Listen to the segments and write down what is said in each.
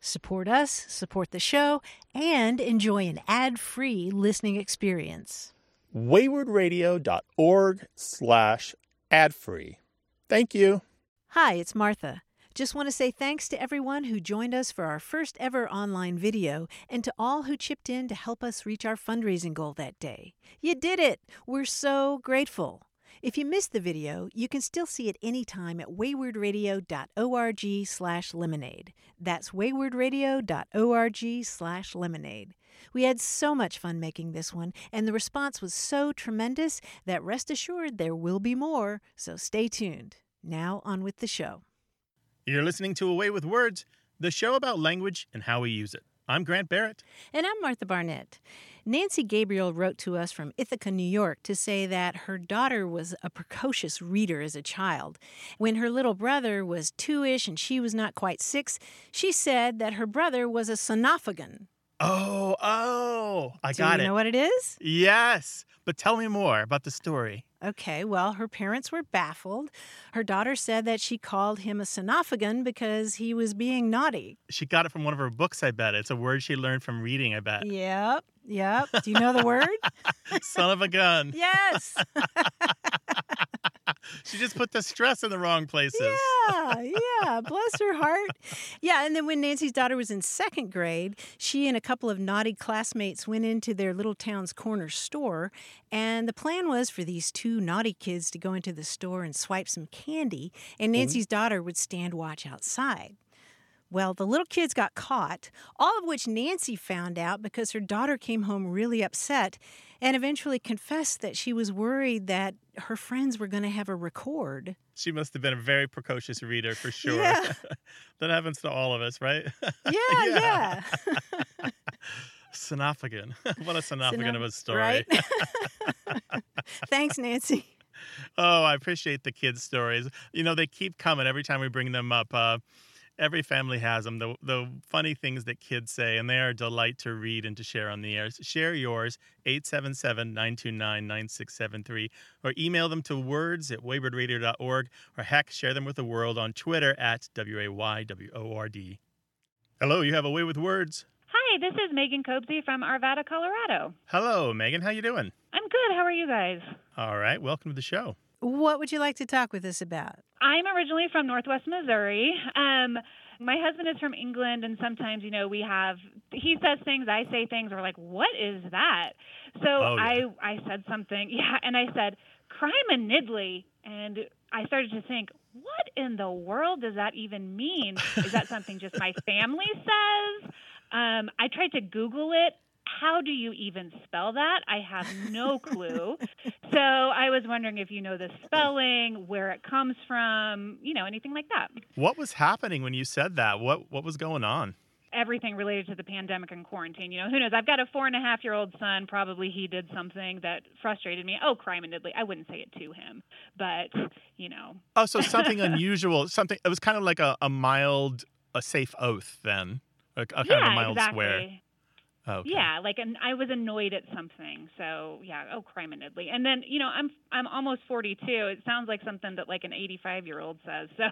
Support us, support the show, and enjoy an ad-free listening experience. waywordradio.org slash ad-free. Thank you. Hi, it's Martha. Just want to say thanks to everyone who joined us for our first ever online video and to all who chipped in to help us reach our fundraising goal that day. You did it! We're so grateful. If you missed the video, you can still see it anytime at waywordradio.org slash lemonade. That's waywordradio.org slash lemonade. We had so much fun making this one, and the response was so tremendous that rest assured there will be more, so stay tuned. Now on with the show. You're listening to A Way with Words, the show about language and how we use it. I'm Grant Barrett. And I'm Martha Barnette. Nancy Gabriel wrote to us from Ithaca, New York, to say that her daughter was a precocious reader as a child. When her little brother was two ish and she was not quite six, she said that her brother was a sonophagon. Oh, oh, I Do got you it. You know what it is? Yes, but tell me more about the story. Okay, well, her parents were baffled. Her daughter said that she called him a sonophagon because he was being naughty. She got it from one of her books, I bet. It's a word she learned from reading, I bet. Yep, yep. Do you know the word? Son of a gun. yes. She just put the stress in the wrong places. Yeah, yeah. Bless her heart. Yeah, and then when Nancy's daughter was in second grade, she and a couple of naughty classmates went into their little town's corner store. And the plan was for these two naughty kids to go into the store and swipe some candy, and mm-hmm. Nancy's daughter would stand watch outside. Well, the little kids got caught, all of which Nancy found out because her daughter came home really upset and eventually confessed that she was worried that her friends were going to have a record. She must have been a very precocious reader for sure. Yeah. that happens to all of us, right? Yeah, yeah. Synophagon. what a synophagon of a story. Right? Thanks, Nancy. Oh, I appreciate the kids' stories. You know, they keep coming every time we bring them up. Uh, every family has them. The, the funny things that kids say, and they are a delight to read and to share on the air. Share yours, 877 929 9673, or email them to words at waywordradio.org, or heck, share them with the world on Twitter at W A Y W O R D. Hello, you have a way with words. Hi, this is Megan Cobsey from Arvada, Colorado. Hello, Megan. How you doing? I'm good. How are you guys? All right. Welcome to the show. What would you like to talk with us about? I'm originally from Northwest Missouri. Um, my husband is from England, and sometimes, you know, we have he says things, I say things. We're like, "What is that?" So Oh, yeah. I I said something, yeah, and I said, "Crime and niddly," and I started to think, "What in the world does that even mean? Is that something just my family says?" Um, I tried to Google it. How do you even spell that? I have no clue. so I was wondering if you know the spelling, where it comes from, you know, anything like that. What was happening when you said that? What What was going on? Everything related to the pandemic and quarantine. You know, who knows? I've got a four and a half year old son. Probably he did something that frustrated me. Oh, crime and diddly. I wouldn't say it to him, but, you know, Oh, so something unusual. Something. It was kind of like a, a mild, a safe oath then. A, a kind yeah, of a mild exactly. swear. Oh, okay. Yeah, like an, I was annoyed at something. So yeah, oh crime and Italy. And then you know I'm I'm almost 42. It sounds like something that like an 85 year old says. So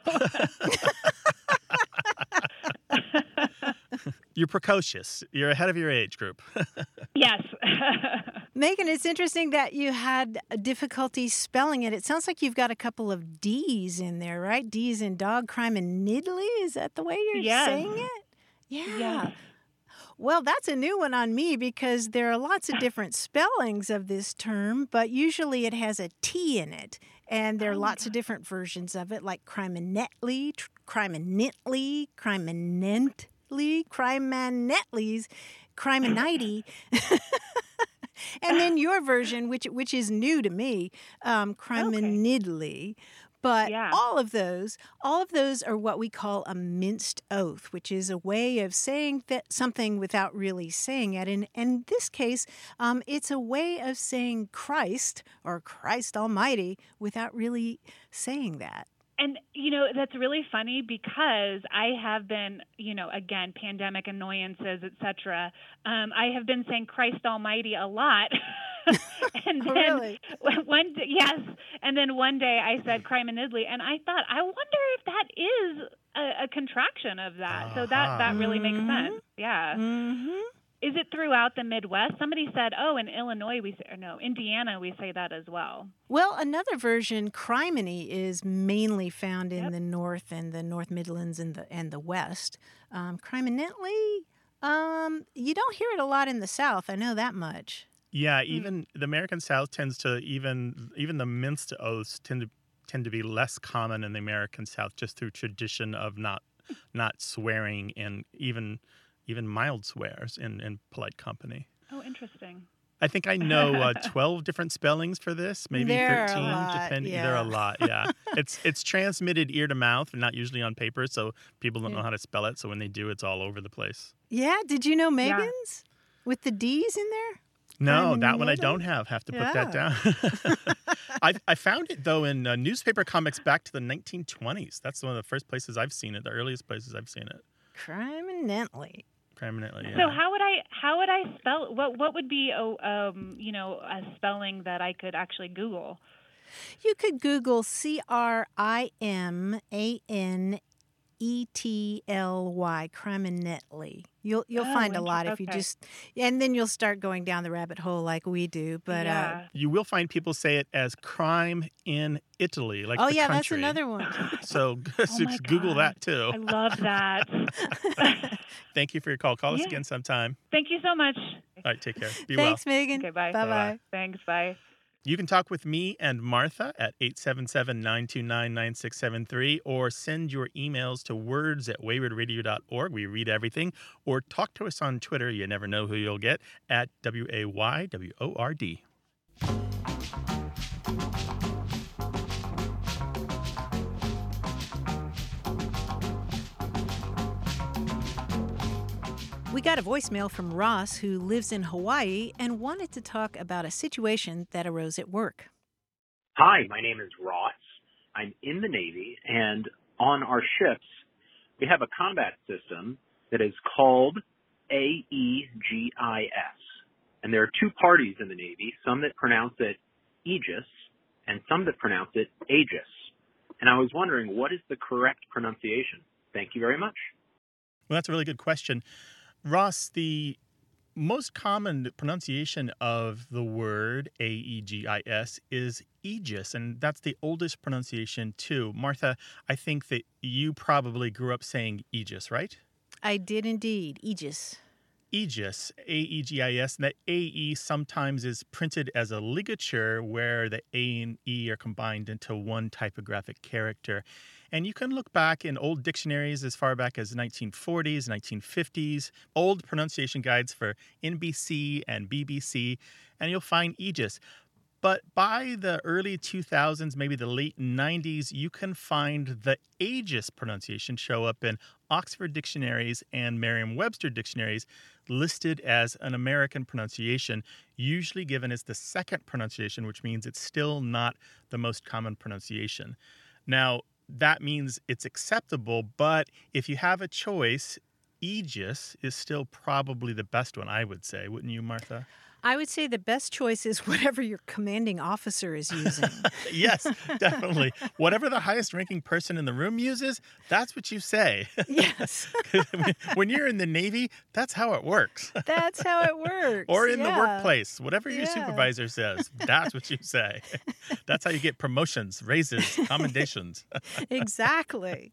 You're precocious. You're ahead of your age group. yes. Megan, it's interesting that you had difficulty spelling it. It sounds like you've got a couple of D's in there, right? D's in dog, crime, and niddly. Is that the way you're Yes. saying it? Yeah. Yes. Well, that's a new one on me because there are lots of different spellings of this term, but usually it has a T in it. And there are Oh lots of different versions of it, like criminetly, tr- criminently, criminently, criminetlies, criminity. and then your version, which which is new to me, um, criminidly. But Yeah. all of those, all of those are what we call a minced oath, which is a way of saying that something without really saying it. And, and in this case, um, it's a way of saying Christ or Christ Almighty without really saying that. And you know that's really funny because I have been, you know, again, pandemic annoyances, etc. Um, I have been saying Christ Almighty a lot, and Oh, then really? one d- yes, and then one day I said criminidly, and idly and I thought, I wonder if that is a, a contraction of that. So that that really makes Mhm. sense. Yeah. Mm-hmm. Is it throughout the Midwest? Somebody said, oh, in Illinois we say, or no, Indiana we say that as well. Well, another version, criminy, is mainly found in Yep. the North and the North Midlands and the and the West. Um, criminently, um, you don't hear it a lot in the South. I know that much. Yeah, even the American South tends to even even the minced oaths tend to tend to be less common in the American South just through tradition of not not swearing and even even mild swears in, in polite company. Oh, interesting. I think I know uh, twelve different spellings for this, maybe There are a thirteen, lot, depending. There are a lot. Yeah, it's it's transmitted ear to mouth, and not usually on paper, so people don't Yeah. know how to spell it. So when they do, it's all over the place. Yeah, did you know Yeah. Megan's with the D's in there? No, Crime that one I don't have. Have to put that down. I, I found it though in uh, newspaper comics back to the 1920s. That's one of the first places I've seen it. The earliest places I've seen it. Criminently. Prominently. Yeah. So how would I how would I spell what what would be a um you know a spelling that I could actually Google? You could Google C R I M A N E T L Y, criminetly. You'll you'll Oh, find a inter- lot if you okay. just, and then you'll start going down the rabbit hole like we do. But uh, yeah. you will find people say it as crime in Italy, like oh the yeah, that's another one. So, so Google God. that too. I love that. Thank you for your call. Call us again sometime. Thank you so much. All right, take care. Be Thanks, Megan. Okay, bye. Bye bye. Bye-bye. Thanks. Bye. You can talk with me and Martha at 877 929 9673 or send your emails to words at waywordradio.org. We read everything. Or talk to us on Twitter. You never know who you'll get at W A Y W O R D. We got a voicemail from Ross who lives in Hawaii and wanted to talk about a situation that arose at work. Hi, my name is Ross. I'm in the Navy, and on our ships, we have a combat system that is called AEGIS. And there are two parties in the Navy, some that pronounce it Aegis and some that pronounce it Aegis. And I was wondering, what is the correct pronunciation? Thank you very much. Well, that's a really good question. Ross, the most common pronunciation of the word A E G I S is Aegis, and that's the oldest pronunciation too. Martha, I think that you probably grew up saying Aegis, right? I did indeed, Aegis. Aegis, A E G I S, and that A E sometimes is printed as a ligature where the A and E are combined into one typographic character. And you can look back in old dictionaries as far back as 1940s, 1950s, old pronunciation guides for NBC and BBC, and you'll find Aegis. But by the early 2000s, maybe the late 90s, you can find the Aegis pronunciation show up in Oxford dictionaries and Merriam Webster dictionaries listed as an American pronunciation, usually given as the second pronunciation, which means it's still not the most common pronunciation. Now, that means it's acceptable, but if you have a choice, Aegis is still probably the best one, I would say. Wouldn't you, Martha? I would say the best choice is whatever your commanding officer is using. yes, definitely. Whatever the highest ranking person in the room uses, that's what you say. yes, when you're in the Navy, that's how it works. that's how it works. Or in the workplace, whatever your Yeah. supervisor says, that's what you say. That's how you get promotions, raises, commendations. exactly.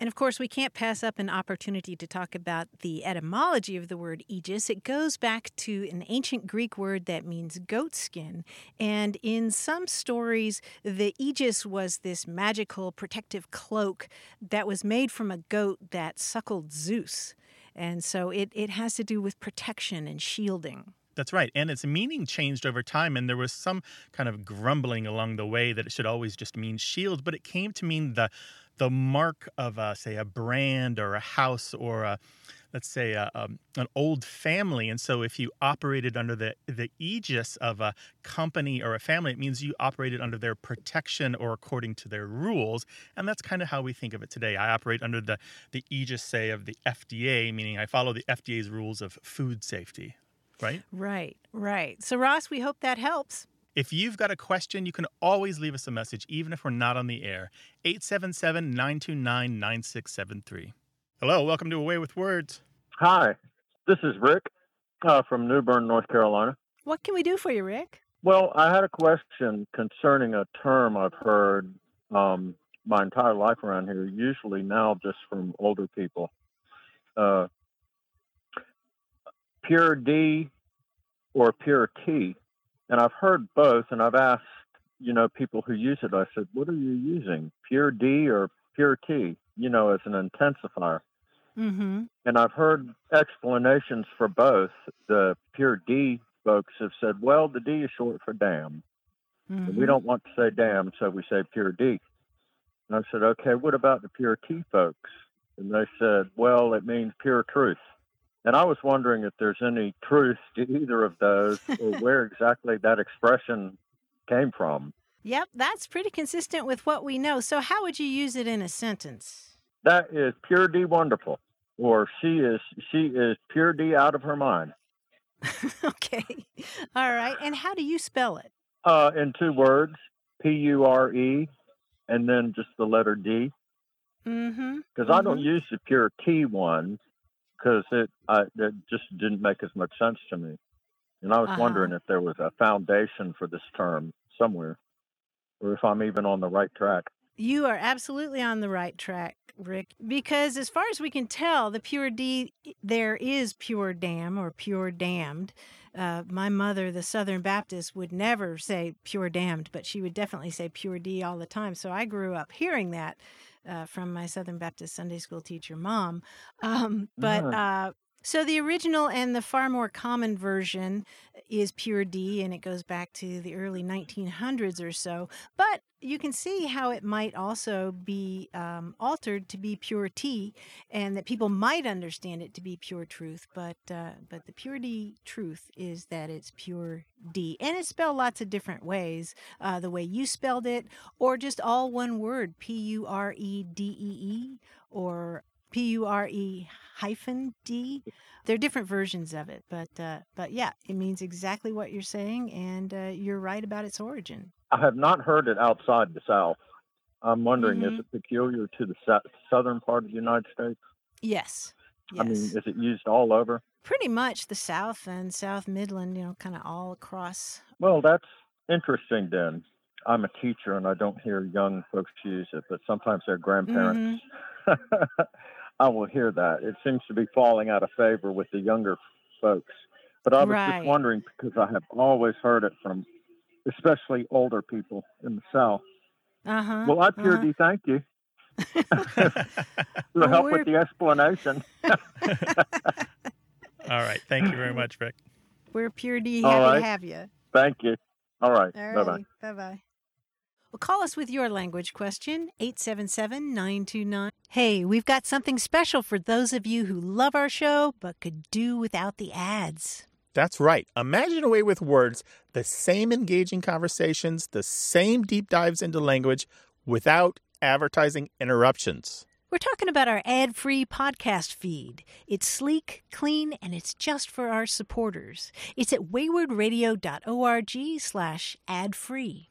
And of course, we can't pass up an opportunity to talk about the etymology of the word aegis. It goes back to an ancient Greek word that means goat skin. And in some stories, the aegis was this magical protective cloak that was made from a goat that suckled Zeus. And so it, it has to do with protection and shielding. That's right. And its meaning changed over time, and there was some kind of grumbling along the way that it should always just mean shield, but it came to mean the the mark of, a, say, a brand or a house or a, let's say, a, um, an old family. And so, if you operated under the, the aegis of a company or a family, it means you operated under their protection or according to their rules. And that's kind of how we think of it today. I operate under the, the aegis, say, of the FDA, meaning I follow the FDA's rules of food safety right? Right, right. So, Ross, we hope that helps. If you've got a question, you can always leave us a message, even if we're not on the air. 877 929 9673. Hello, welcome to A Way with Words. Hi, this is Rick uh, from New Bern, North Carolina. What can we do for you, Rick? Well, I had a question concerning a term I've heard um, my entire life around here, usually now just from older people. Uh, pure D or pure T. And I've heard both, and I've asked, you know, people who use it, I said, what are you using, pure D or pure T, you know, as an intensifier? Mm-hmm. And I've heard explanations for both. The pure D folks have said, well, the D is short for damn. Mm-hmm. We don't want to say damn, so we say pure D. And I said, okay, what about the pure T folks? And they said, well, it means pure truth. And I was wondering if there's any truth to either of those or where exactly that expression came from. Yep, that's pretty consistent with what we know. So, how would you use it in a sentence? That is pure D wonderful, or she is she is pure D out of her mind. okay, all right. And how do you spell it? Uh, in two words, P U R E, and then just the letter D. Mm-hmm. Because I don't use the pure T one because it I, it just didn't make as much sense to me. And I was Uh-huh. wondering if there was a foundation for this term somewhere, or if I'm even on the right track. You are absolutely on the right track, Rick, because as far as we can tell, the pure D there is pure damn or pure damned. Uh, my mother, the Southern Baptist, would never say pure damned, but she would definitely say pure D all the time. So I grew up hearing that uh, from my Southern Baptist Sunday school teacher mom. Um, but uh, so the original and the far more common version is pure D, and it goes back to the early 1900s or so. But you can see how it might also be um, altered to be pure T, and that people might understand it to be pure truth. But uh, but the pure D truth is that it's pure D, and it's spelled lots of different ways. Uh, the way you spelled it, or just all one word, P U R E D E E, or P U R E hyphen D. There are different versions of it, but uh, but yeah, it means exactly what you're saying, and uh, you're right about its origin. I have not heard it outside the South. I'm wondering, Mhm. is it peculiar to the sou- southern part of the United States? Yes. Yes. I mean, is it used all over? Pretty much the South and South Midland, you know, kind of all across. Well, that's interesting then. I'm a teacher and I don't hear young folks use it, but sometimes their grandparents. I will hear that. It seems to be falling out of favor with the younger folks. But I was Right. just wondering because I have always heard it from especially older people in the South. Uh huh. Well, I pure uh-huh. do thank you for Well, help with the explanation. All right. Thank you very much, Rick. We're pure D. Happy right. to have you. Thank you. All right. All Bye bye. Bye bye. Well, call us with your language question, 877 929. Hey, we've got something special for those of you who love our show but could do without the ads. That's right. Imagine A Way with Words, the same engaging conversations, the same deep dives into language without advertising interruptions. We're talking about our ad free podcast feed. It's sleek, clean, and it's just for our supporters. It's at waywordradio.org slash ad free.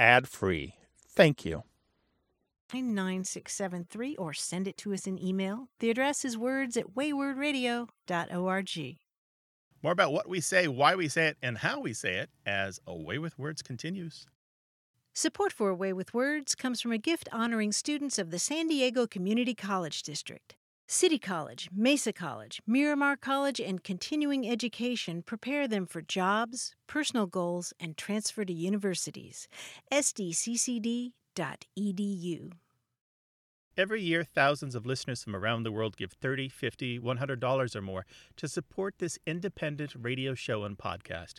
adfree. Thank you. 9673 or send it to us in email. The address is words at waywordradio.org. More about what we say, why we say it, and how we say it as A Way with Words continues. Support for A Way with Words comes from a gift honoring students of the San Diego Community College District. City College, Mesa College, Miramar College, and continuing education prepare them for jobs, personal goals, and transfer to universities. sdccd.edu. Every year, thousands of listeners from around the world give $30, $50, $100 or more to support this independent radio show and podcast.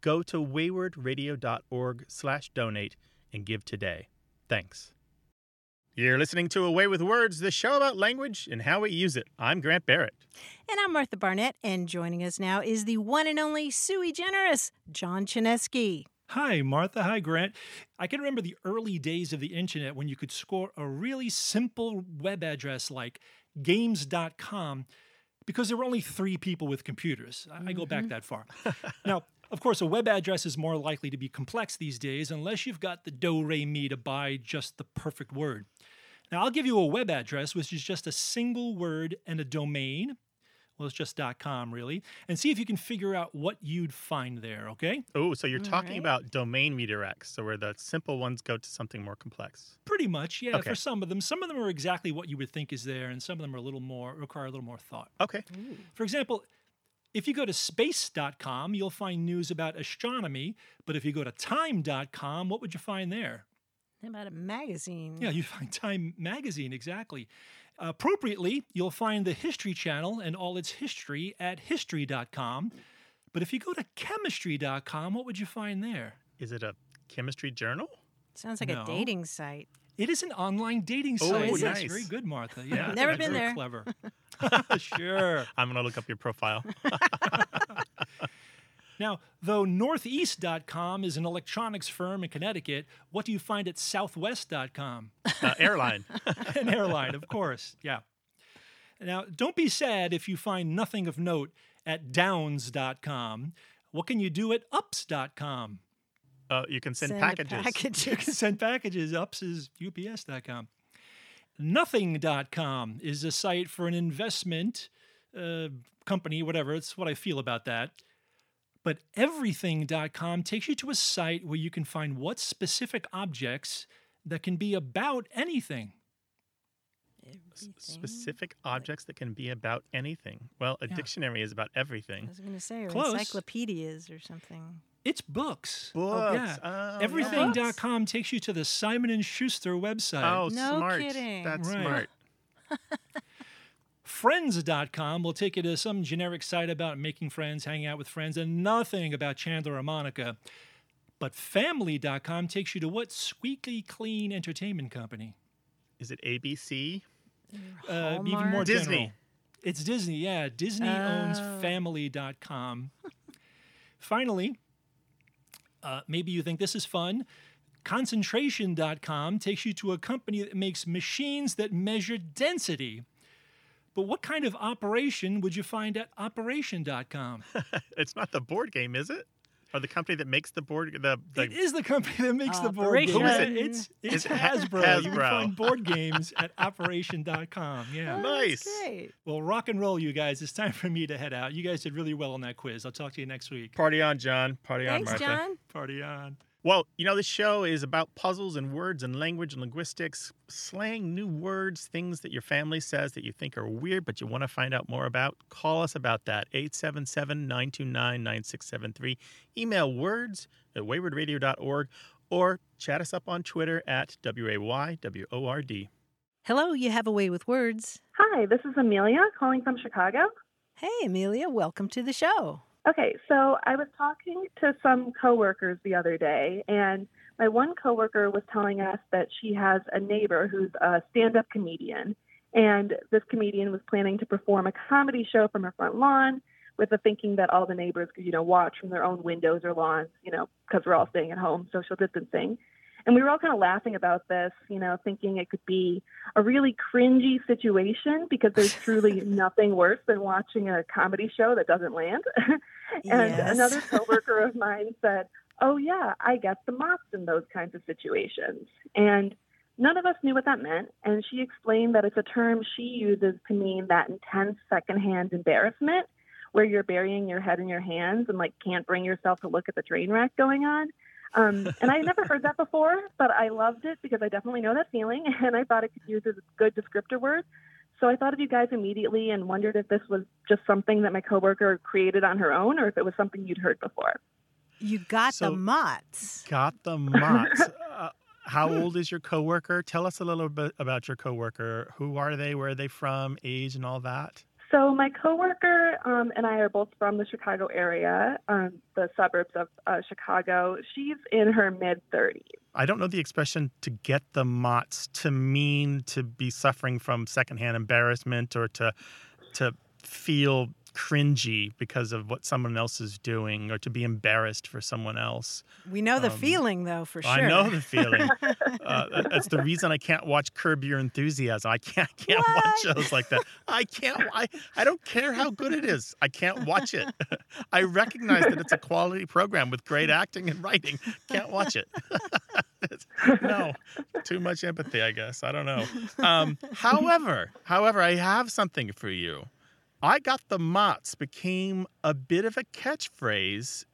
Go to waywordradio.org slash donate and give today. Thanks. You're listening to A Way with Words, the show about language and how we use it. I'm Grant Barrett. And I'm Martha Barnette, and joining us now is the one and only sui generis, John Chaneski. Hi, Martha. Hi, Grant. I can remember the early days of the internet when you could score a really simple web address like games.com because there were only three people with computers. I I go back mm-hmm. that far. now, of course, a web address is more likely to be complex these days unless you've got the do re mi to buy just the perfect word. Now, I'll give you a web address, which is just a single word and a domain. Well, it's just .com, really. And see if you can figure out what you'd find there, okay? Oh, so you're All talking right. about domain redirects, so where the simple ones go to something more complex. Pretty much, yeah, Okay. for some of them. Some of them are exactly what you would think is there, and some of them are a little more, require a little more thought. Okay. For example, if you go to space.com, you'll find news about astronomy, but if you go to time.com, what would you find there? How about a magazine? Yeah, you find Time Magazine, exactly. Appropriately, you'll find the History Channel and all its history at history.com. But if you go to chemistry.com, what would you find there? Is it a chemistry journal? Sounds like No. a dating site. It is an online dating Oh, site. is it? That's nice. very good, Martha. Yeah, Never that's been very there. Clever. sure. I'm going to look up your profile. Now, though Northeast.com is an electronics firm in Connecticut, what do you find at Southwest.com? Uh, airline. An airline, of course. Yeah. Now, don't be sad if you find nothing of note at Downs.com. What can you do at Ups.com? Uh, you can send, Send packages. You can send packages. Ups is UPS.com. Nothing.com is a site for an investment uh, company, whatever. It's what I feel about that. But everything.com takes you to a site where you can find what specific objects that can be about anything. Everything. Specific objects that can be about anything. Well, a Yeah. dictionary is about everything. I was going to say, or Close. encyclopedias or something. It's books. Books. yeah. Oh, Everything.com takes you to the Simon and Schuster website. Oh, No smart. kidding. That's Right. smart. Friends.com will take you to some generic site about making friends, hanging out with friends, and nothing about Chandler or Monica. But Family.com takes you to what squeaky clean entertainment company? Is it ABC? Uh, even more Hallmark? Disney. general. It's Disney, yeah. Disney owns Oh. Family.com. Finally, uh, maybe you think this is fun. Concentration.com takes you to a company that makes machines that measure density. But what kind of operation would you find at Operation.com? It's not the board game, is it? Or the company that makes the board the, the it is the company that makes the uh, board games. Operation. Yeah, It's, it's Is it Hasbro. You can find board games at Operation.com. Yeah. Oh, Nice. Great. Well, rock and roll, you guys. It's time for me to head out. You guys did really well on that quiz. I'll talk to you next week. Party on, John. Party on, Martha. John. Party on. Well, you know, this show is about puzzles and words and language and linguistics, slang new words, things that your family says that you think are weird, but you want to find out more about. Call us about that, 877 929 9673. Email words at waywordradio.org or chat us up on Twitter at WAYWORD. Hello, you have a way with words. Hi, this is Amelia calling from Chicago. Hey, Amelia, welcome to the show. Okay, so I was talking to some coworkers the other day, and my one coworker was telling us that she has a neighbor who's a stand-up comedian, and this comedian was planning to perform a comedy show from her front lawn, with the thinking that all the neighbors could, you know, watch from their own windows or lawns, you know, because we're all staying at home, social distancing. And we were all kind of laughing about this, you know, thinking it could be a really cringy situation because there's truly nothing worse than watching a comedy show that doesn't land. and Yes. another coworker of mine said, "Oh yeah, I get the mops in those kinds of situations." And none of us knew what that meant, and she explained that it's a term she uses to mean that intense secondhand embarrassment where you're burying your head in your hands and like can't bring yourself to look at the train wreck going on. Um, and I had never heard that before, but I loved it because I definitely know that feeling, and I thought it could use as a good descriptor word. So I thought of you guys immediately and wondered if this was just something that my coworker created on her own, or if it was something you'd heard before. You got So- the mutts. Got the mots. uh, how old is your coworker? Tell us a little bit about your coworker. Who are they? Where are they from? Age and all that. So my coworker um, and I are both from the Chicago area, um, the suburbs of uh, Chicago. She's in her mid 30s. I don't know the expression to get the mots to mean to be suffering from secondhand embarrassment or to to feel cringy because of what someone else is doing or to be embarrassed for someone else. We know the Um, feeling, though, for sure. I know the feeling. uh, that's the reason I can't watch Curb Your Enthusiasm. I can't can't watch shows like that. I can't. I I don't care how good it is. I can't watch it. I recognize that it's a quality program with great acting and writing. Can't watch it. No, too much empathy. I guess I don't know. Um, however, however, I have something for you. I got the Mott's became a bit of a catchphrase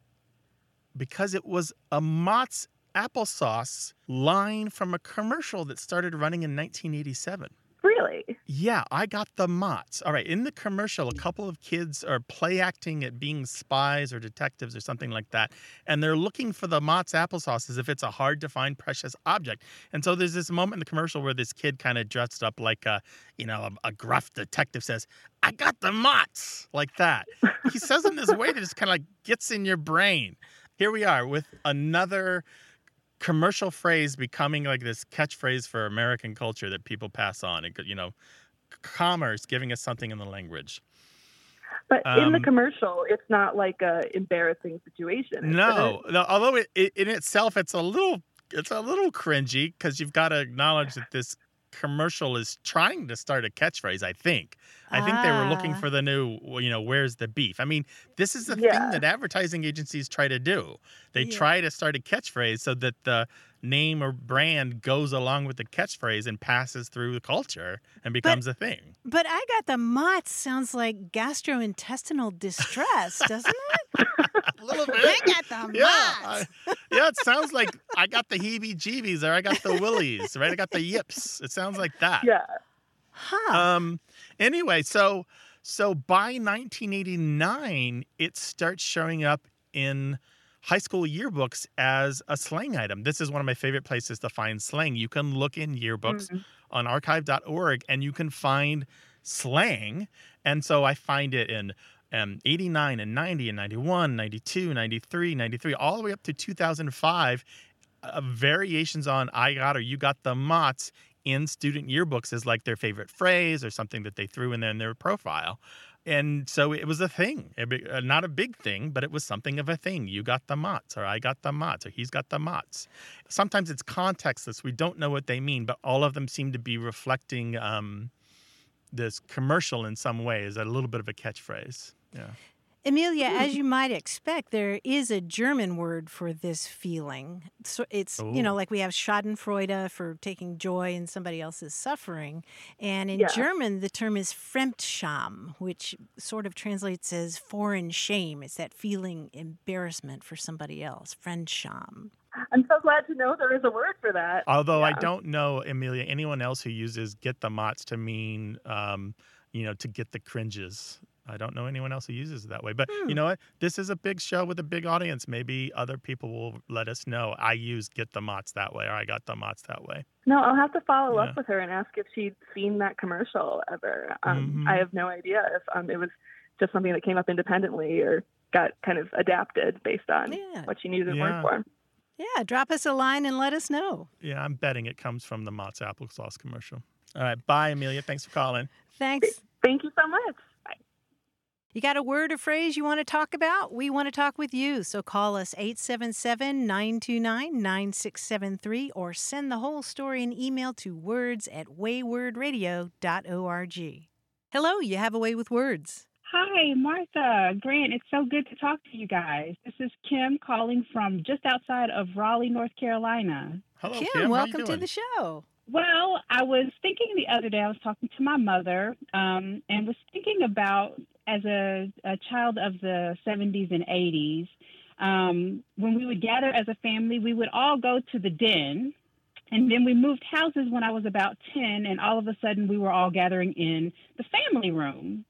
because it was a Mott's applesauce line from a commercial that started running in 1987. Really? Yeah, I got the Mott's. All right, in the commercial, a couple of kids are play acting at being spies or detectives or something like that, and they're looking for the Mott's applesauce as if it's a hard to find precious object. And so there's this moment in the commercial where this kid kind of dressed up like a, you know, a, a gruff detective says, "I got the Mott's," like that. He says in this way that just kind of like gets in your brain. Here we are with another commercial phrase becoming like this catchphrase for American culture that people pass on. It, you know, commerce giving us something in the language. But in the Um, commercial, it's not like a embarrassing situation. No, no. Although it, it in itself, it's a little, it's a little cringy because you've got to acknowledge that this commercial is trying to start a catchphrase. I think. I think they were looking Ah. for the new, you know, where's the beef? I mean, this is the thing that advertising agencies try to do. They Yeah. try to start a catchphrase so that the name or brand goes along with the catchphrase and passes through the culture and becomes a thing. But I got the mutts sounds like gastrointestinal distress, doesn't it? A little bit. I got the Yeah. I- yeah, it sounds like I got the heebie-jeebies or I got the willies, right? I got the yips. It sounds like that. Yeah. Huh. Um. Anyway, so so by 1989, it starts showing up in high school yearbooks as a slang item. This is one of my favorite places to find slang. You can look in yearbooks Mhm. on archive.org and you can find slang. And so I find it in um, 89 and 90 and 91, 92, 93, 93, all the way up to 2005. Uh, variations on I got or you got the Mott's in student yearbooks as like their favorite phrase or something that they threw in there in their profile. And so it was a thing, uh, not a big thing, but it was something of a thing. You got the mots, or I got the mots, or he's got the mots. Sometimes it's contextless. We don't know what they mean, but all of them seem to be reflecting um, this commercial in some way as a little bit of a catchphrase. Yeah. Amelia, as you might expect, there is a German word for this feeling. So it's, you know, Oh. like we have Schadenfreude for taking joy in somebody else's suffering. And in Yeah. German, the term is Fremdscham, which sort of translates as foreign shame. It's that feeling embarrassment for somebody else, Fremdscham. I'm so glad to know there is a word for that. Although I don't know, Amelia, anyone else who uses get the Mott's to mean, um, you know, to get the cringes. I don't know anyone else who uses it that way. But Hmm. you know what? This is a big show with a big audience. Maybe other people will let us know. I use get the Mots that way, or I got the Mots that way. No, I'll have to follow Yeah. up with her and ask if she'd seen that commercial ever. Um, Mhm. I have no idea if um, it was just something that came up independently or got kind of adapted based on Yeah. what she needed a Yeah. word for. Yeah, drop us a line and let us know. Yeah, I'm betting it comes from the Mott's applesauce commercial. All right. Bye, Amelia. Thanks for calling. Thanks. Thank you so much. You got a word or phrase you want to talk about? We want to talk with you. So call us 877 929 9673 or send the whole story in email to words at waywordradio.org. Hello, you have a way with words. Hi, Martha. Grant, it's so good to talk to you guys. This is Kim calling from just outside of Raleigh, North Carolina. Hello, Kim, Kim. Welcome to the show. Well, I was thinking the other day, I was talking to my mother um, and was thinking about as a, a child of the 70s and 80s, um, when we would gather as a family, we would all go to the den. And then we moved houses when I was about 10, and all of a sudden we were all gathering in the family room.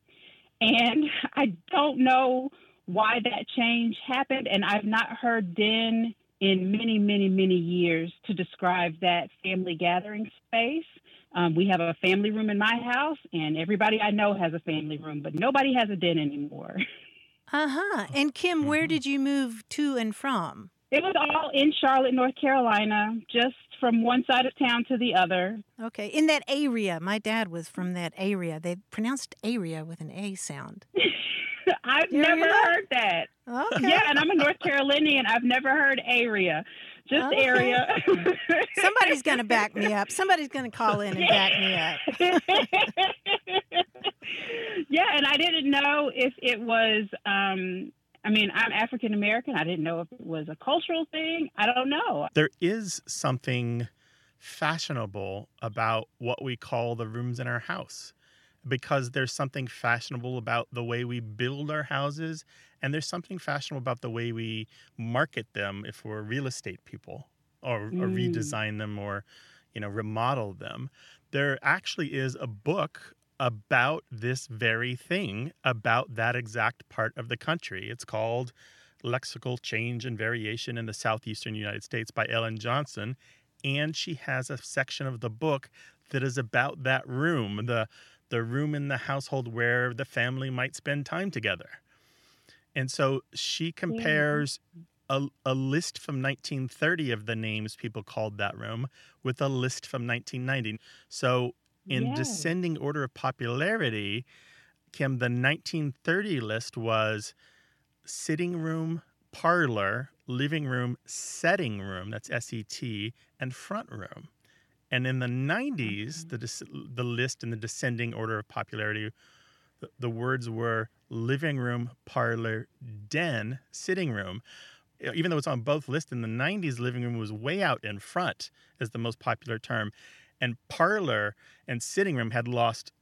And I don't know why that change happened, and I've not heard den in many, many, many years to describe that family gathering space. Um, we have a family room in my house, and everybody I know has a family room, but nobody has a den anymore. Uh huh. And Kim, where Mhm. did you move to and from? It was all in Charlotte, North Carolina, just from one side of town to the other. Okay, in that area. My dad was from that area. They pronounced area with an A sound. I've You never hear heard that. Okay. Yeah, and I'm a North Carolinian. I've never heard area, just Okay. area. Somebody's going to back me up. Somebody's going to call in and back me up. yeah, and I didn't know if it was. Um, I mean, I'm African American. I didn't know if it was a cultural thing. I don't know. There is something fashionable about what we call the rooms in our house because there's something fashionable about the way we build our houses and there's something fashionable about the way we market them if we're real estate people or, or Mm. redesign them or you know remodel them there actually is a book about this very thing about that exact part of the country it's called lexical change and variation in the southeastern united states by ellen johnson and she has a section of the book that is about that room the the room in the household where the family might spend time together. And so she mm. compares a, a list from 1930 of the names people called that room with a list from 1990 so in Yes. descending order of popularity kim the 1930 list was sitting room parlor living room setting room that's s-e-t and front room and in the 90s mm-hmm. the dis- the list in the descending order of popularity the, the words were living room parlor den sitting room. Even though it's on both lists in the 90s living room was way out in front as the most popular term. And parlor and sitting room had lost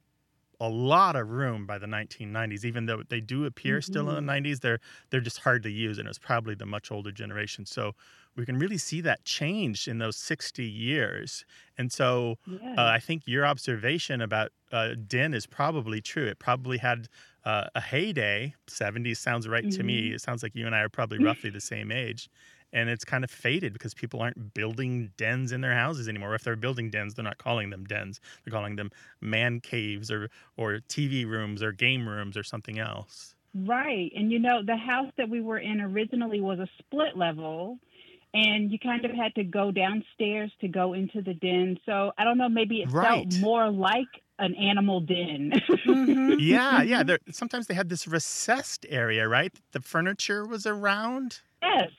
a lot of room by the 1990s even though they do appear still in the 90s they're they're just hard to use and it's probably the much older generation so we can really see that change in those 60 years and so Yeah. uh, I think your observation about uh, Den is probably true. It probably had uh, a heyday. 70s sounds right to me. Mhm. It sounds like you and I are probably roughly the same age. And it's kind of faded because people aren't building dens in their houses anymore. If they're building dens, they're not calling them dens. They're calling them man caves or, or TV rooms or game rooms or something else. Right. And you know, the house that we were in originally was a split level and you kind of had to go downstairs to go into the den. So I don't know, maybe it Right. felt more like an animal den. Mhm. Yeah, yeah. There, sometimes they had this recessed area, right? The furniture was around. yes.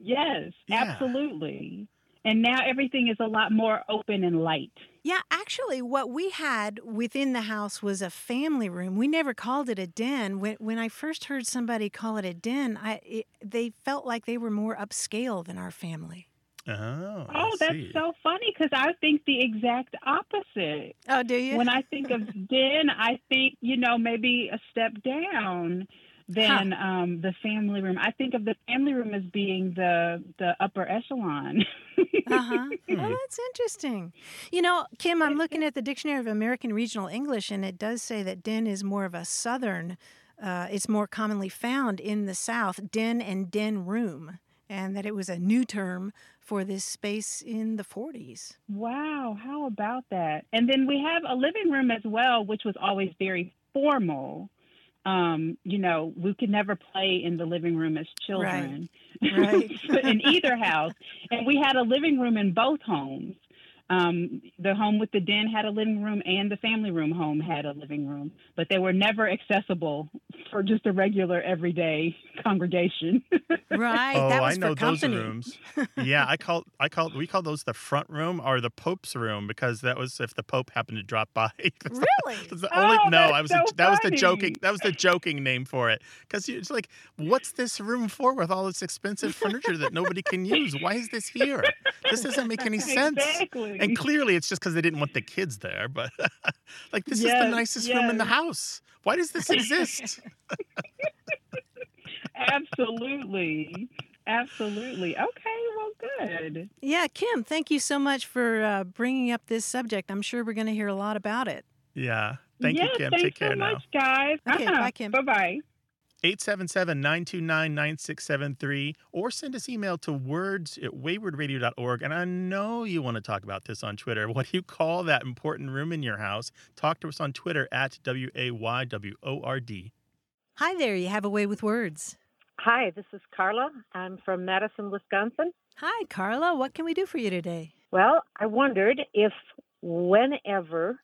Yes, Yeah. absolutely. And now everything is a lot more open and light. Yeah, actually, what we had within the house was a family room. We never called it a den. When when I first heard somebody call it a den, I it, they felt like they were more upscale than our family. Oh, Oh, that's see. so funny because I think the exact opposite. Oh, do you? When I think of den, I think, you know, maybe a step down than um, the family room. I think of the family room as being the the upper echelon. Uh-huh. Hmm. Well, that's interesting. You know, Kim, I'm looking at the Dictionary of American Regional English, and it does say that den is more of a southern, uh, it's more commonly found in the South, den and den room, and that it was a new term for this space in the 40s. Wow, how about that? And then we have a living room as well, which was always very formal. Um, you know, we could never play in the living room as children Right. But in either house. And we had a living room in both homes. Um, the home with the den had a living room, and the family room home had a living room, but they were never accessible for just a regular everyday congregation. Right. oh, that was I know for those company. rooms. yeah, I call I call we call those the front room or the Pope's room because that was if the Pope happened to drop by. That's the- Really? that's the only, Oh, no, that's I was so that was the joking that was the joking name for it because it's like, what's this room for with all this expensive furniture that nobody can use? Why is this here? This doesn't make any sense. Exactly. And clearly, it's just because they didn't want the kids there. But like, this is the Yes, nicest room in the house. Why does this exist? Absolutely. Absolutely. Okay, well, good. Yeah, Kim, thank you so much for uh, bringing up this subject. I'm sure we're going to hear a lot about it. yeah. Thank yes, you, Kim. Thanks Take care so now. much, guys. Okay, bye, Kim. Bye bye. 877-929-9673 or send us email to words at waywordradio.org and i know you want to talk about this on twitter what do you call that important room in your house talk to us on twitter at w-a-y-w-o-r-d Hi there, you have a way with words. Hi, this is Carla. I'm from Madison, Wisconsin. Hi, Carla. What can we do for you today? Well, I wondered if whenever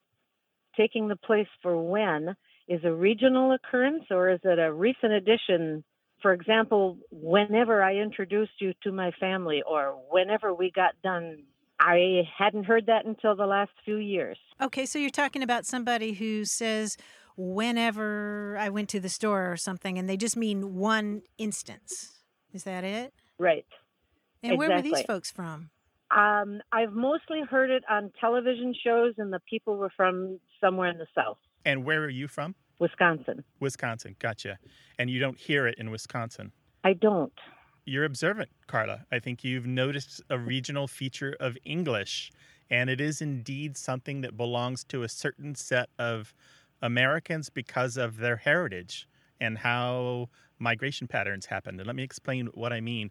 taking the place for when is a regional occurrence or is it a recent addition? For example, whenever I introduced you to my family or whenever we got done. I hadn't heard that until the last few years. Okay, so you're talking about somebody who says, whenever I went to the store or something, and they just mean one instance. Is that it? Right. And where were these folks from? Um, I've mostly heard it on television shows, and the people were from somewhere in the South, and where are you from Wisconsin. wisconsin gotcha and you don't hear it in wisconsin I don't. you're observant, Carla. I think you've noticed a regional feature of English, and it is indeed something that belongs to a certain set of Americans because of their heritage and how migration patterns happened. And let me explain what I mean.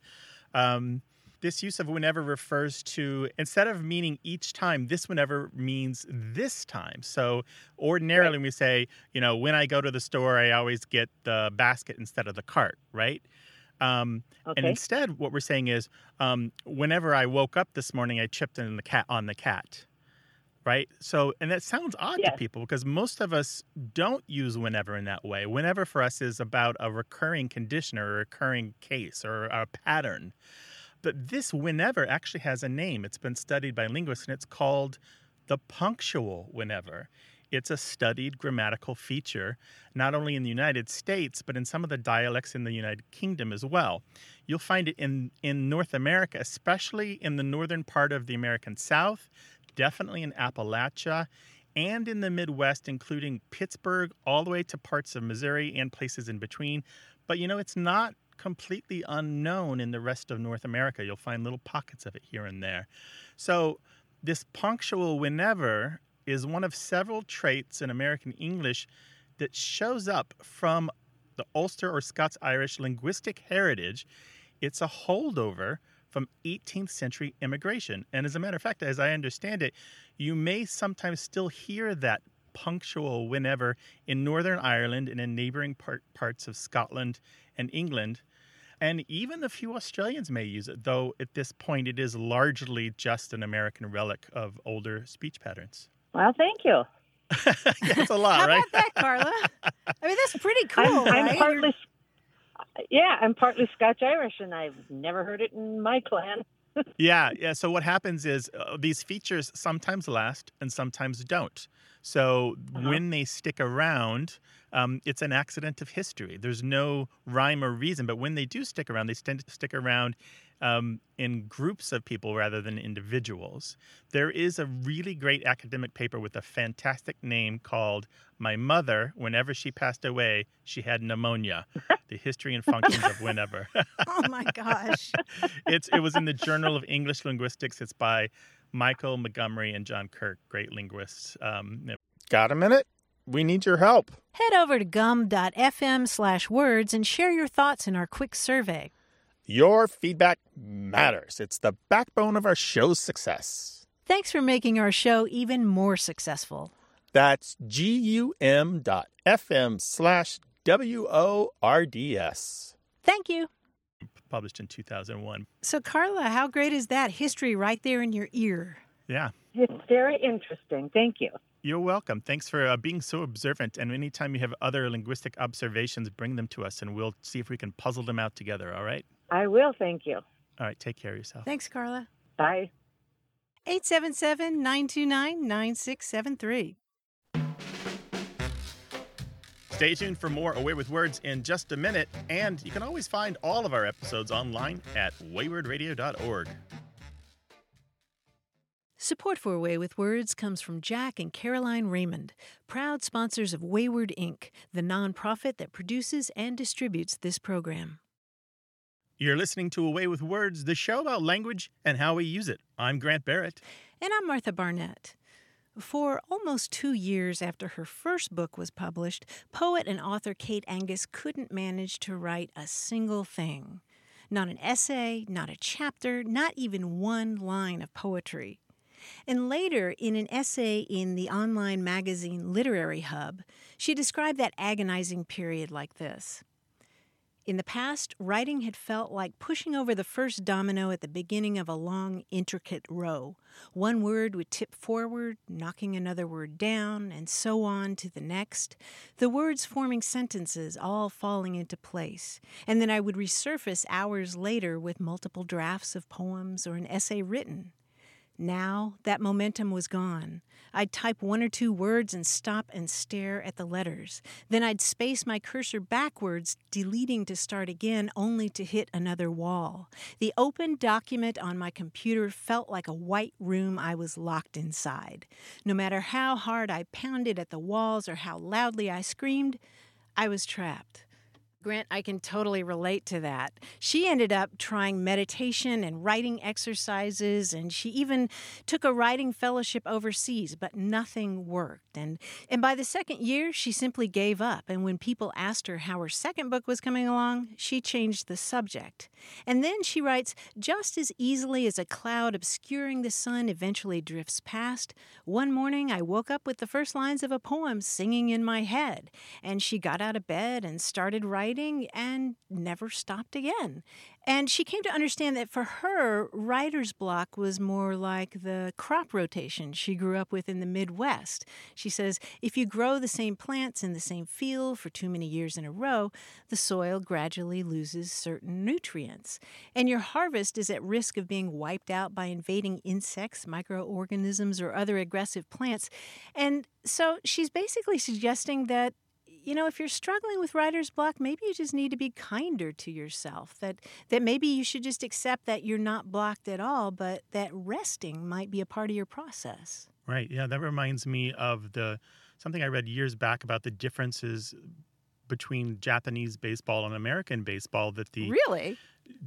Um, this use of whenever refers to, instead of meaning each time, this whenever means this time. So ordinarily, when we say, you know, when I go to the store, I always get the basket instead of the cart, right? Um, And instead, what we're saying is, um, whenever I woke up this morning, I chipped in the cat on the cat, right? So, and that sounds odd to people because most of us don't use whenever in that way. Whenever for us is about a recurring condition or a recurring case or a pattern. But this whenever actually has a name. It's been studied by linguists, and it's called the punctual whenever. It's a studied grammatical feature, not only in the United States, but in some of the dialects in the United Kingdom as well. You'll find it in, in North America, especially in the northern part of the American South, definitely in Appalachia, and in the Midwest, including Pittsburgh, all the way to parts of Missouri and places in between. But you know, it's not completely unknown in the rest of North America. You'll find little pockets of it here and there. So, this punctual whenever is one of several traits in American English that shows up from the Ulster or Scots Irish linguistic heritage. It's a holdover from 18th century immigration. And as a matter of fact, as I understand it, you may sometimes still hear that punctual whenever in Northern Ireland and in neighboring part, parts of Scotland and England. And even a few Australians may use it, though at this point it is largely just an American relic of older speech patterns. Well, thank you. yeah, it's a lot, How right? about that, Carla? I mean, that's pretty cool, I'm, I'm partly, yeah, I'm partly Scotch Irish, and I've never heard it in my clan. yeah, yeah. So what happens is uh, these features sometimes last and sometimes don't. So Uh-huh. when they stick around, um, it's an accident of history. There's no rhyme or reason, but when they do stick around, they tend to stick around um, in groups of people rather than individuals. There is a really great academic paper with a fantastic name called "My Mother, Whenever She Passed Away, She Had Pneumonia: The History and Functions of Whenever." oh my gosh. it's it was in the Journal of English Linguistics. It's by Michael Montgomery and John Kirk, great linguists. Um, Got a minute? We need your help. Head over to gum.fm slash words and share your thoughts in our quick survey. Your feedback matters. It's the backbone of our show's success. Thanks for making our show even more successful. That's gum dot fm slash w o r d s. Thank you. Published in 2001. So, Carla, how great is that? History right there in your ear. Yeah, It's very interesting. Thank you. You're welcome. Thanks for uh, being so observant. And anytime you have other linguistic observations, bring them to us and we'll see if we can puzzle them out together. All right? I will. Thank you. All right. Take care of yourself. Thanks, Carla. Bye. 877 929 9673. Stay tuned for more A Way with Words in just a minute. And you can always find all of our episodes online at waywordradio.org. Support for A Way with Words comes from Jack and Caroline Raymond, proud sponsors of Wayword Inc., the nonprofit that produces and distributes this program. You're listening to A Way with Words, the show about language and how we use it. I'm Grant Barrett. And I'm Martha Barnette. For almost two years after her first book was published, poet and author Kate Angus couldn't manage to write a single thing. Not an essay, not a chapter, not even one line of poetry. And later, in an essay in the online magazine Literary Hub, she described that agonizing period like this. In the past, writing had felt like pushing over the first domino at the beginning of a long, intricate row. One word would tip forward, knocking another word down, and so on to the next, the words forming sentences all falling into place. And then I would resurface hours later with multiple drafts of poems or an essay written. Now that momentum was gone. I'd type one or two words and stop and stare at the letters. Then I'd space my cursor backwards, deleting to start again, only to hit another wall. The open document on my computer felt like a white room I was locked inside. No matter how hard I pounded at the walls or how loudly I screamed, I was trapped. Grant, I can totally relate to that. She ended up trying meditation and writing exercises, and she even took a writing fellowship overseas, but nothing worked. And, and by the second year, she simply gave up. And when people asked her how her second book was coming along, she changed the subject. And then she writes Just as easily as a cloud obscuring the sun eventually drifts past, one morning I woke up with the first lines of a poem singing in my head. And she got out of bed and started writing writing and never stopped again. And she came to understand that for her, writer's block was more like the crop rotation she grew up with in the Midwest. She says if you grow the same plants in the same field for too many years in a row, the soil gradually loses certain nutrients. And your harvest is at risk of being wiped out by invading insects, microorganisms, or other aggressive plants. And so she's basically suggesting that you know, if you're struggling with writer's block, maybe you just need to be kinder to yourself. That that maybe you should just accept that you're not blocked at all, but that resting might be a part of your process. Right. Yeah, that reminds me of the something I read years back about the differences between Japanese baseball and American baseball that the Really?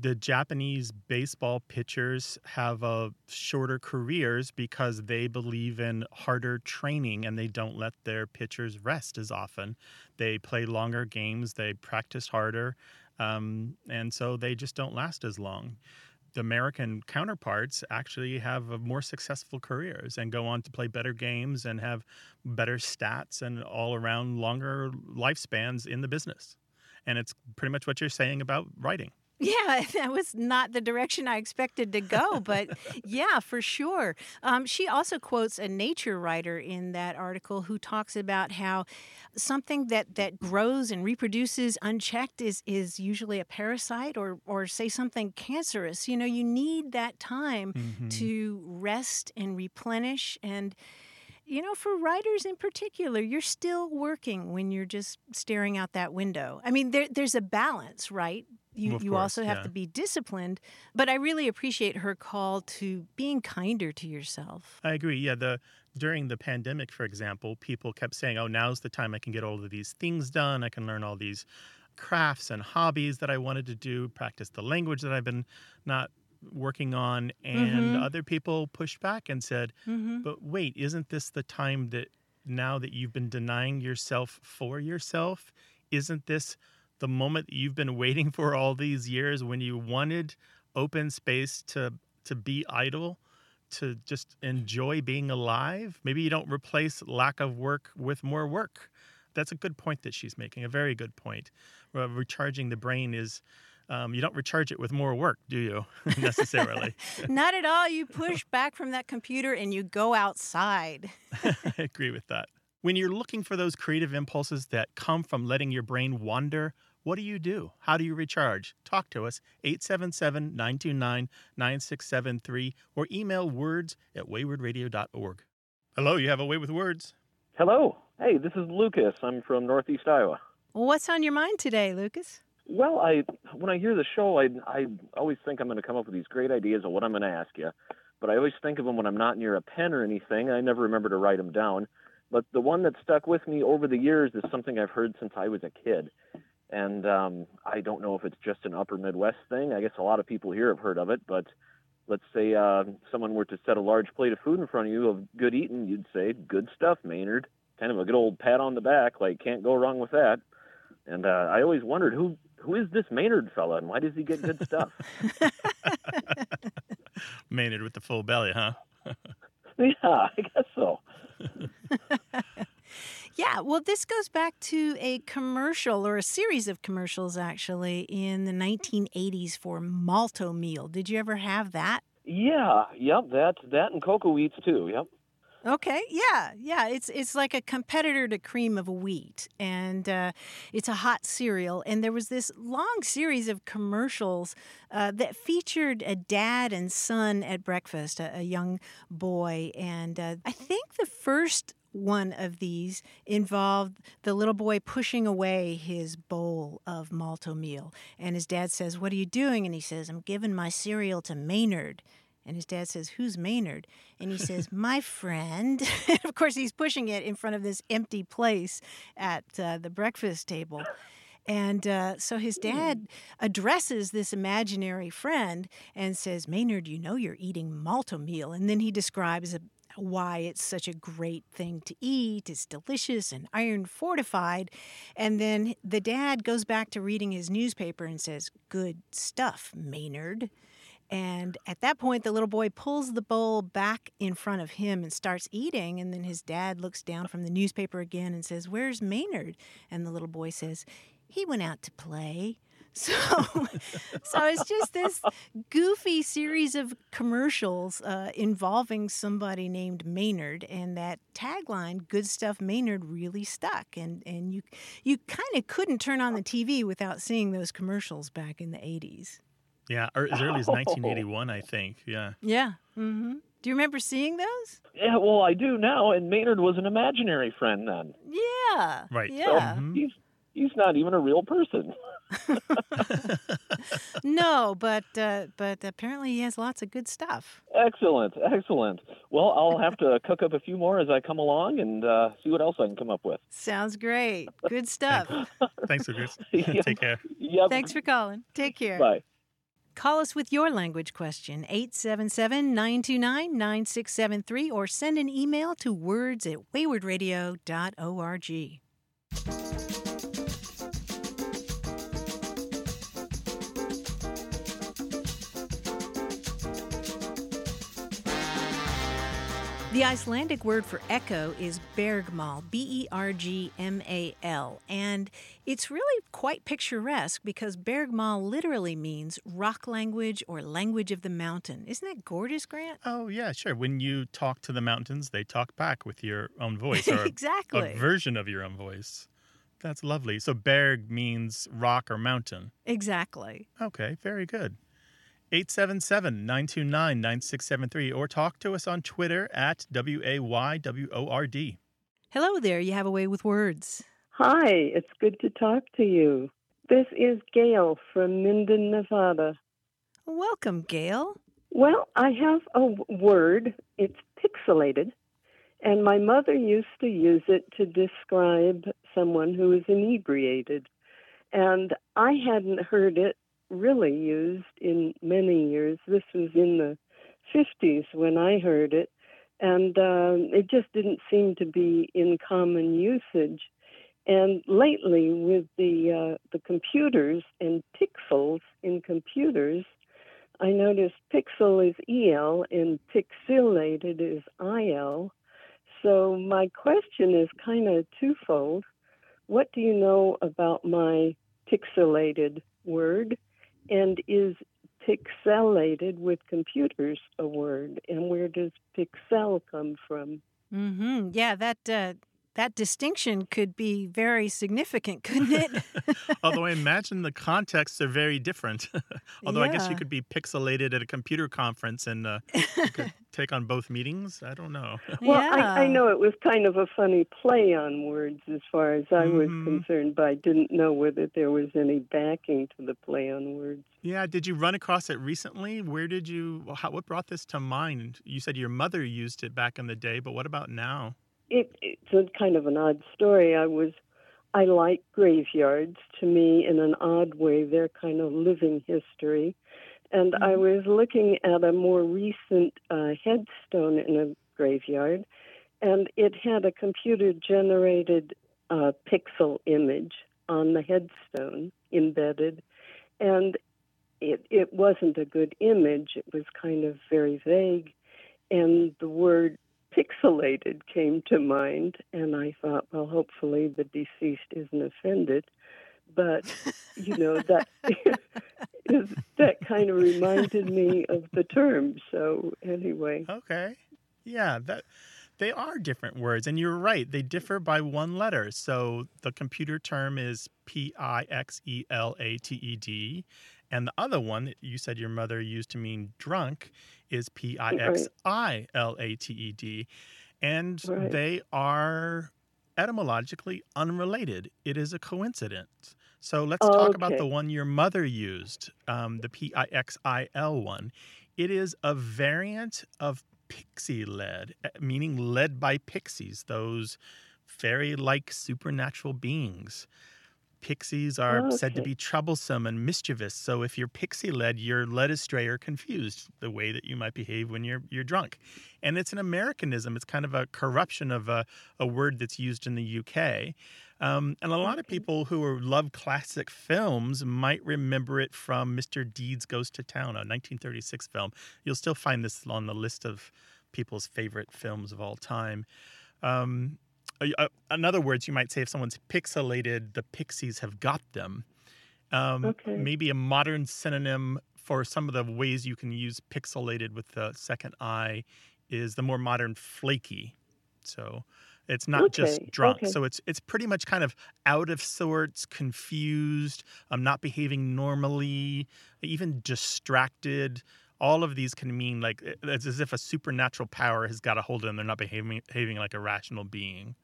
The Japanese baseball pitchers have uh, shorter careers because they believe in harder training and they don't let their pitchers rest as often. They play longer games, they practice harder, um, and so they just don't last as long. The American counterparts actually have uh, more successful careers and go on to play better games and have better stats and all around longer lifespans in the business. And it's pretty much what you're saying about writing. Yeah, that was not the direction I expected to go, but yeah, for sure. Um, she also quotes a nature writer in that article who talks about how something that, that grows and reproduces unchecked is, is usually a parasite or, or say something cancerous. You know, you need that time mm-hmm. to rest and replenish and you know, for writers in particular, you're still working when you're just staring out that window. I mean, there, there's a balance, right? You, you course, also have yeah. to be disciplined. But I really appreciate her call to being kinder to yourself. I agree. Yeah, the during the pandemic, for example, people kept saying, "Oh, now's the time I can get all of these things done. I can learn all these crafts and hobbies that I wanted to do, practice the language that I've been not working on." And Mhm. other people pushed back and said, Mm-hmm. "But wait, isn't this the time that now that you've been denying yourself for yourself, isn't this the moment you've been waiting for all these years when you wanted open space to to be idle, to just enjoy being alive? Maybe you don't replace lack of work with more work. That's a good point that she's making, a very good point. Recharging the brain is um, you don't recharge it with more work, do you? Necessarily. Not at all. You push back from that computer and you go outside. I agree with that. When you're looking for those creative impulses that come from letting your brain wander, what do you do? How do you recharge? Talk to us, 877 929 9673, or email words at waywordradio.org. Hello, you have a way with words. Hello. Hey, this is Lucas. I'm from Northeast Iowa. What's on your mind today, Lucas? Well, I when I hear the show, I I always think I'm going to come up with these great ideas of what I'm going to ask you, but I always think of them when I'm not near a pen or anything. I never remember to write them down. But the one that stuck with me over the years is something I've heard since I was a kid, and um, I don't know if it's just an Upper Midwest thing. I guess a lot of people here have heard of it, but let's say uh, someone were to set a large plate of food in front of you of good eating, you'd say, "Good stuff, Maynard." Kind of a good old pat on the back, like can't go wrong with that. And uh, I always wondered who who is this Maynard fella, and why does he get good stuff? Maynard with the full belly, huh? yeah, I guess so. Yeah, well, this goes back to a commercial or a series of commercials actually in the 1980s for Malt-O-Meal. Did you ever have that? Yeah, yep, that that and cocoa wheats too. Yep. Okay, yeah, yeah. It's it's like a competitor to cream of wheat, and uh, it's a hot cereal. And there was this long series of commercials uh, that featured a dad and son at breakfast, a, a young boy, and uh, I think the first one of these involved the little boy pushing away his bowl of Malt-O-Meal. And his dad says, What are you doing? And he says, I'm giving my cereal to Maynard. And his dad says, Who's Maynard? And he says, My friend. of course, he's pushing it in front of this empty place at uh, the breakfast table. And uh, so his dad addresses this imaginary friend and says, Maynard, you know you're eating Malt-O-Meal. And then he describes a, why it's such a great thing to eat. It's delicious and iron fortified. And then the dad goes back to reading his newspaper and says, Good stuff, Maynard. And at that point, the little boy pulls the bowl back in front of him and starts eating. And then his dad looks down from the newspaper again and says, Where's Maynard? And the little boy says, He went out to play. So, so it's just this goofy series of commercials uh, involving somebody named Maynard, and that tagline "Good stuff, Maynard" really stuck, and and you you kind of couldn't turn on the TV without seeing those commercials back in the '80s. Yeah, or as early as 1981, I think. Yeah. Yeah. Mm-hmm. Do you remember seeing those? Yeah, well, I do now. And Maynard was an imaginary friend then. Yeah. Right. Yeah. So he's he's not even a real person. no, but uh, but apparently he has lots of good stuff. Excellent, excellent. Well, I'll have to cook up a few more as I come along and uh, see what else I can come up with. Sounds great. Good stuff. Thanks, Lucas. Yep. Take care. Yep. Thanks for calling. Take care. Bye. Call us with your language question, 877 929 9673, or send an email to words at waywordradio.org. The Icelandic word for echo is bergmal, B E R G M A L, and it's really quite picturesque because bergmal literally means rock language or language of the mountain. Isn't that gorgeous, Grant? Oh, yeah, sure. When you talk to the mountains, they talk back with your own voice or exactly. a version of your own voice. That's lovely. So berg means rock or mountain. Exactly. Okay, very good. 877 929 9673 or talk to us on Twitter at W A Y W O R D. Hello there, you have a way with words. Hi, it's good to talk to you. This is Gail from Minden, Nevada. Welcome, Gail. Well, I have a word. It's pixelated, and my mother used to use it to describe someone who is inebriated. And I hadn't heard it really used in many years. This was in the 50s when I heard it, and um, it just didn't seem to be in common usage. And lately, with the uh, the computers and pixels in computers, I noticed pixel is EL and pixelated is IL. So my question is kind of twofold. What do you know about my pixelated word? And is pixelated with computers a word? And where does pixel come from? Mm-hmm. Yeah, that uh, that distinction could be very significant, couldn't it? Although I imagine the contexts are very different. Although I guess you could be pixelated at a computer conference and uh, you could take on both meetings. I don't know. Well, I, I know it was kind of a funny play on words as far as I was Mhm. concerned, but I didn't know whether there was any backing to the play on words. Yeah, did you run across it recently? Where did you? How, what brought this to mind? You said your mother used it back in the day, but what about now? It, it's a kind of an odd story. I was, I like graveyards. To me, in an odd way, they're kind of living history. And I was looking at a more recent uh, headstone in a graveyard, and it had a computer generated uh, pixel image on the headstone embedded. And it, it wasn't a good image, it was kind of very vague. And the word pixelated came to mind, and I thought, well, hopefully the deceased isn't offended. But you know that that kind of reminded me of the term. So anyway, Okay. Yeah, that they are different words, and you're right. They differ by one letter. So the computer term is P I X E L A T E D, and the other one that you said your mother used to mean drunk is P I X I L A T E D, and Right. they are etymologically unrelated. It is a coincidence. So let's talk about the one your mother used, um, the P I X I L one. It is a variant of pixie led, eh, meaning led by pixies, those fairy like supernatural beings. Pixies are said to be troublesome and mischievous. So if you're pixie led, you're led astray or confused the way that you might behave when you're you're drunk. And it's an Americanism. It's kind of a corruption of a, a word that's used in the UK. Um, and a lot of people who are, love classic films might remember it from Mr. Deeds Goes to Town, a 1936 film. You'll still find this on the list of people's favorite films of all time. Um, in other words, you might say if someone's pixelated, the pixies have got them. Um, Okay. Maybe a modern synonym for some of the ways you can use pixelated with the second I is the more modern flaky. So it's not just drunk. okay. So it's it's pretty much kind of out of sorts, confused, um, not behaving normally, even distracted. All of these can mean like it's as if a supernatural power has got a hold of them. They're not behaving behaving like a rational being.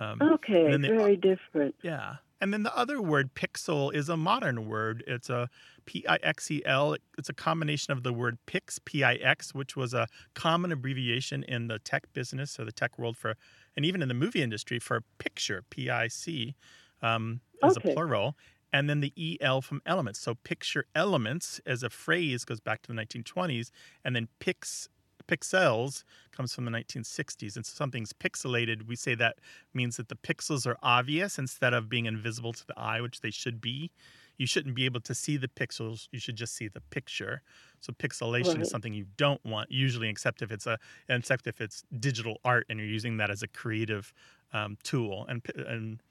Um, okay, the- very different. yeah. And then the other word, pixel, is a modern word. It's a P I X E L. It's a combination of the word pix, P I X, which was a common abbreviation in the tech business or the tech world for, and even in the movie industry for picture, P I C, um, as Okay. a plural. And then the EL from elements. So picture elements as a phrase goes back to the 1920s. And then pix, pixels comes from the 1960s. And so something's pixelated. We say that means that the pixels are obvious instead of being invisible to the eye, which they should be. You shouldn't be able to see the pixels. You should just see the picture. So pixelation Right. is something you don't want usually, except if it's a except if it's digital art and you're using that as a creative um, tool. And and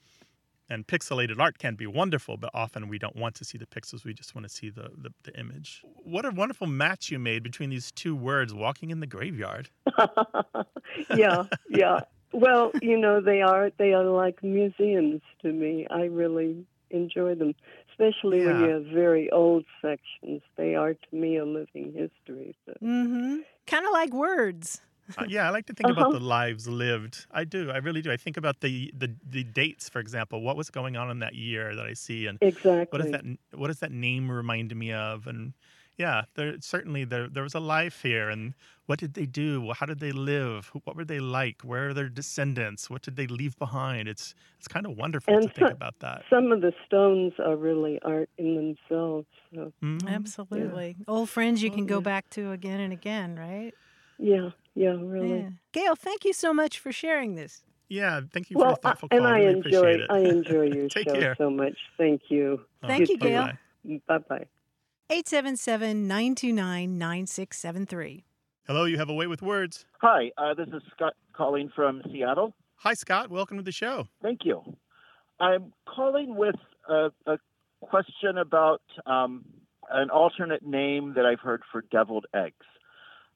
and pixelated art can be wonderful, but often we don't want to see the pixels. We just want to see the, the, the image. What a wonderful match you made between these two words, walking in the graveyard. yeah, yeah. Well, you know, they are they are like museums to me. I really enjoy them, especially when you have very old sections. They are to me a living history. So. Mm-hmm. Kind of like words. Uh, yeah, I like to think about Uh-huh. the lives lived. I do. I really do. I think about the, the the dates, for example. What was going on in that year that I see, and Exactly. what does that what does that name remind me of? And yeah, there certainly there there was a life here, and what did they do? How did they live? What were they like? Where are their descendants? What did they leave behind? It's it's kind of wonderful And to think about that. Some of the stones are really art in themselves. So Mhm. Absolutely. Old friends you Oh, can go yeah. back to again and again, right? yeah, yeah, really. Yeah. Gail, thank you so much for sharing this. Yeah, thank you for Well, your thoughtful I, and call. I really enjoy appreciate it. I enjoy your Take show care. so much. Thank you. Thank you, Gail. Bye-bye. Bye bye. 877 929 9673. Hello, you have a way with words. Hi, uh, this is Scott calling from Seattle. Hi, Scott. Welcome to the show. Thank you. I'm calling with a, a question about um, an alternate name that I've heard for deviled eggs.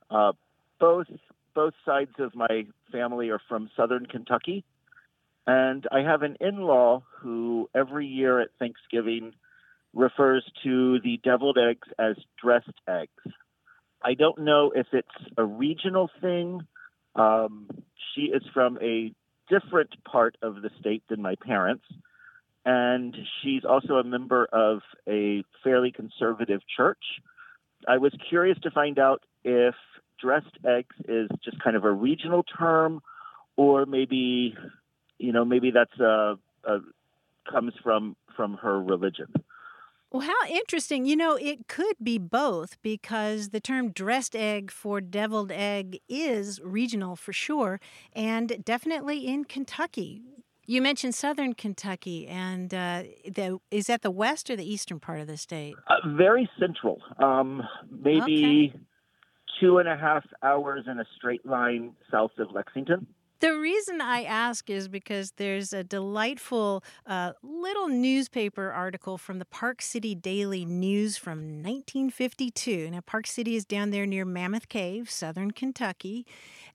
Uh, both both sides of my family are from southern Kentucky, and I have an in-law who every year at Thanksgiving refers to the deviled eggs as dressed eggs. I don't know if it's a regional thing. Um, she is from a different part of the state than my parents, and she's also a member of a fairly conservative church. I was curious to find out if dressed eggs is just kind of a regional term, or maybe, you know, maybe that's a, a comes from from her religion. Well, how interesting. You know, it could be both because the term dressed egg for deviled egg is regional for sure, and definitely in Kentucky. You mentioned southern Kentucky, and uh, the, is that the west or the eastern part of the state? Uh, very central. Um, maybe okay. Two and a half hours in a straight line south of Lexington. The reason I ask is because there's a delightful uh, little newspaper article from the Park City Daily News from 1952. Now, Park City is down there near Mammoth Cave, southern Kentucky.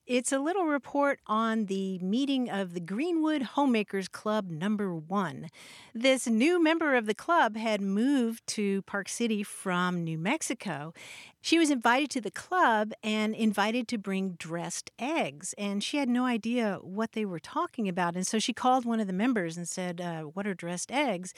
It's a little report on the meeting of the Greenwood Homemakers Club number one. This new member of the club had moved to Park City from New Mexico. She was invited to the club and invited to bring dressed eggs, and she had no idea what they were talking about. And so she called one of the members and said, uh, What are dressed eggs?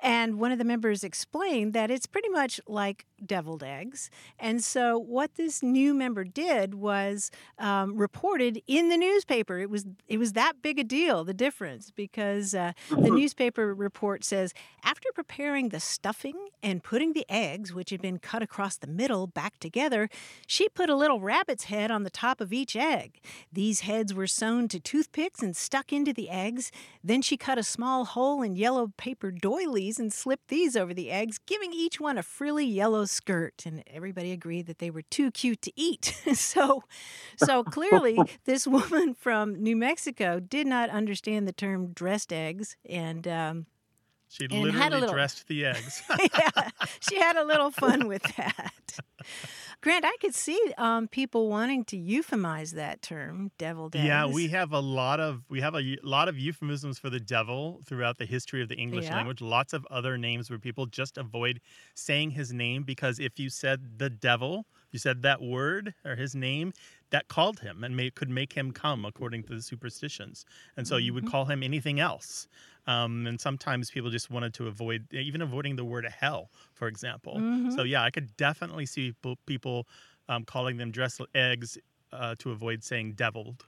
And one of the members explained that it's pretty much like deviled eggs. And so what this new member did was um, reported in the newspaper. It was it was that big a deal, the difference, because uh, the mm-hmm. newspaper report says after preparing the stuffing and putting the eggs, which had been cut across the middle, back together, she put a little rabbit's head on the top of each egg. These heads were sewn to toothpicks and stuck into the eggs. Then she cut a small hole in yellow paper doilies and slipped these over the eggs, giving each one a frilly yellow skirt. And everybody agreed that they were too cute to eat. so, so clearly, this woman from New Mexico did not understand the term dressed eggs and um, she and literally little, dressed the eggs. yeah, she had a little fun with that. Grant, I could see um, people wanting to euphemize that term, deviled eggs. Yeah, we have a lot of we have a lot of euphemisms for the devil throughout the history of the English yeah. language. Lots of other names where people just avoid saying his name because if you said the devil, you said that word or his name, that called him and may, could make him come according to the superstitions. And so you would mm-hmm. call him anything else. Um, and sometimes people just wanted to avoid, even avoiding the word hell, for example. Mm-hmm. So yeah, I could definitely see people um, calling them dressed eggs uh, to avoid saying deviled.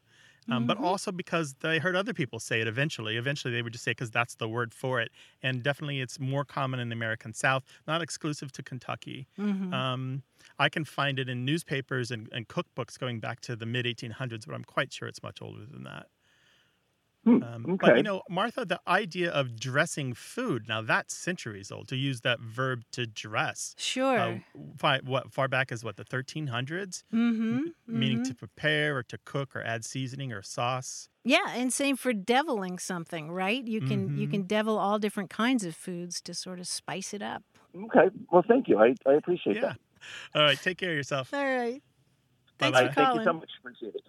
Um, mm-hmm. But also because they heard other people say it eventually. Eventually, they would just say because that's the word for it. And definitely, it's more common in the American South, not exclusive to Kentucky. Mm-hmm. Um, I can find it in newspapers and, and cookbooks going back to the mid 1800s, but I'm quite sure it's much older than that. Hmm, um, okay. But you know, Martha, the idea of dressing food now that's centuries old. To use that verb to dress, sure. Uh, far, what far back as what the 1300s, mm-hmm, m- meaning mm-hmm. to prepare or to cook or add seasoning or sauce. Yeah, and same for deviling something, right? You can mm-hmm. you can devil all different kinds of foods to sort of spice it up. Okay. Well, thank you. I, I appreciate yeah. that. All right. Take care of yourself. All right. Thanks Bye-bye. for calling. Thank you so much. Appreciate it.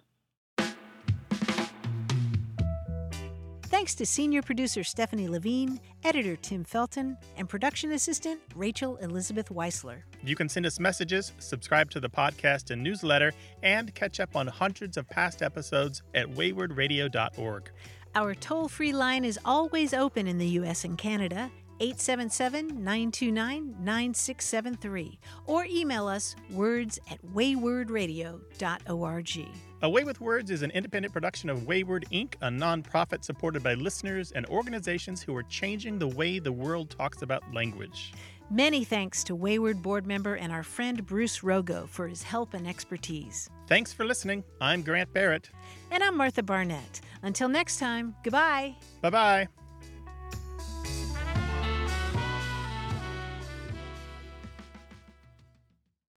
Thanks to senior producer Stephanie Levine, editor Tim Felton, and production assistant Rachel Elizabeth Weissler. You can send us messages, subscribe to the podcast and newsletter, and catch up on hundreds of past episodes at waywordradio.org. Our toll free line is always open in the U.S. and Canada 877 929 9673 or email us words at waywordradio.org. A Way with Words is an independent production of Wayword Inc., a nonprofit supported by listeners and organizations who are changing the way the world talks about language. Many thanks to Wayword board member and our friend Bruce Rogo for his help and expertise. Thanks for listening. I'm Grant Barrett. And I'm Martha Barnette. Until next time, goodbye. Bye bye.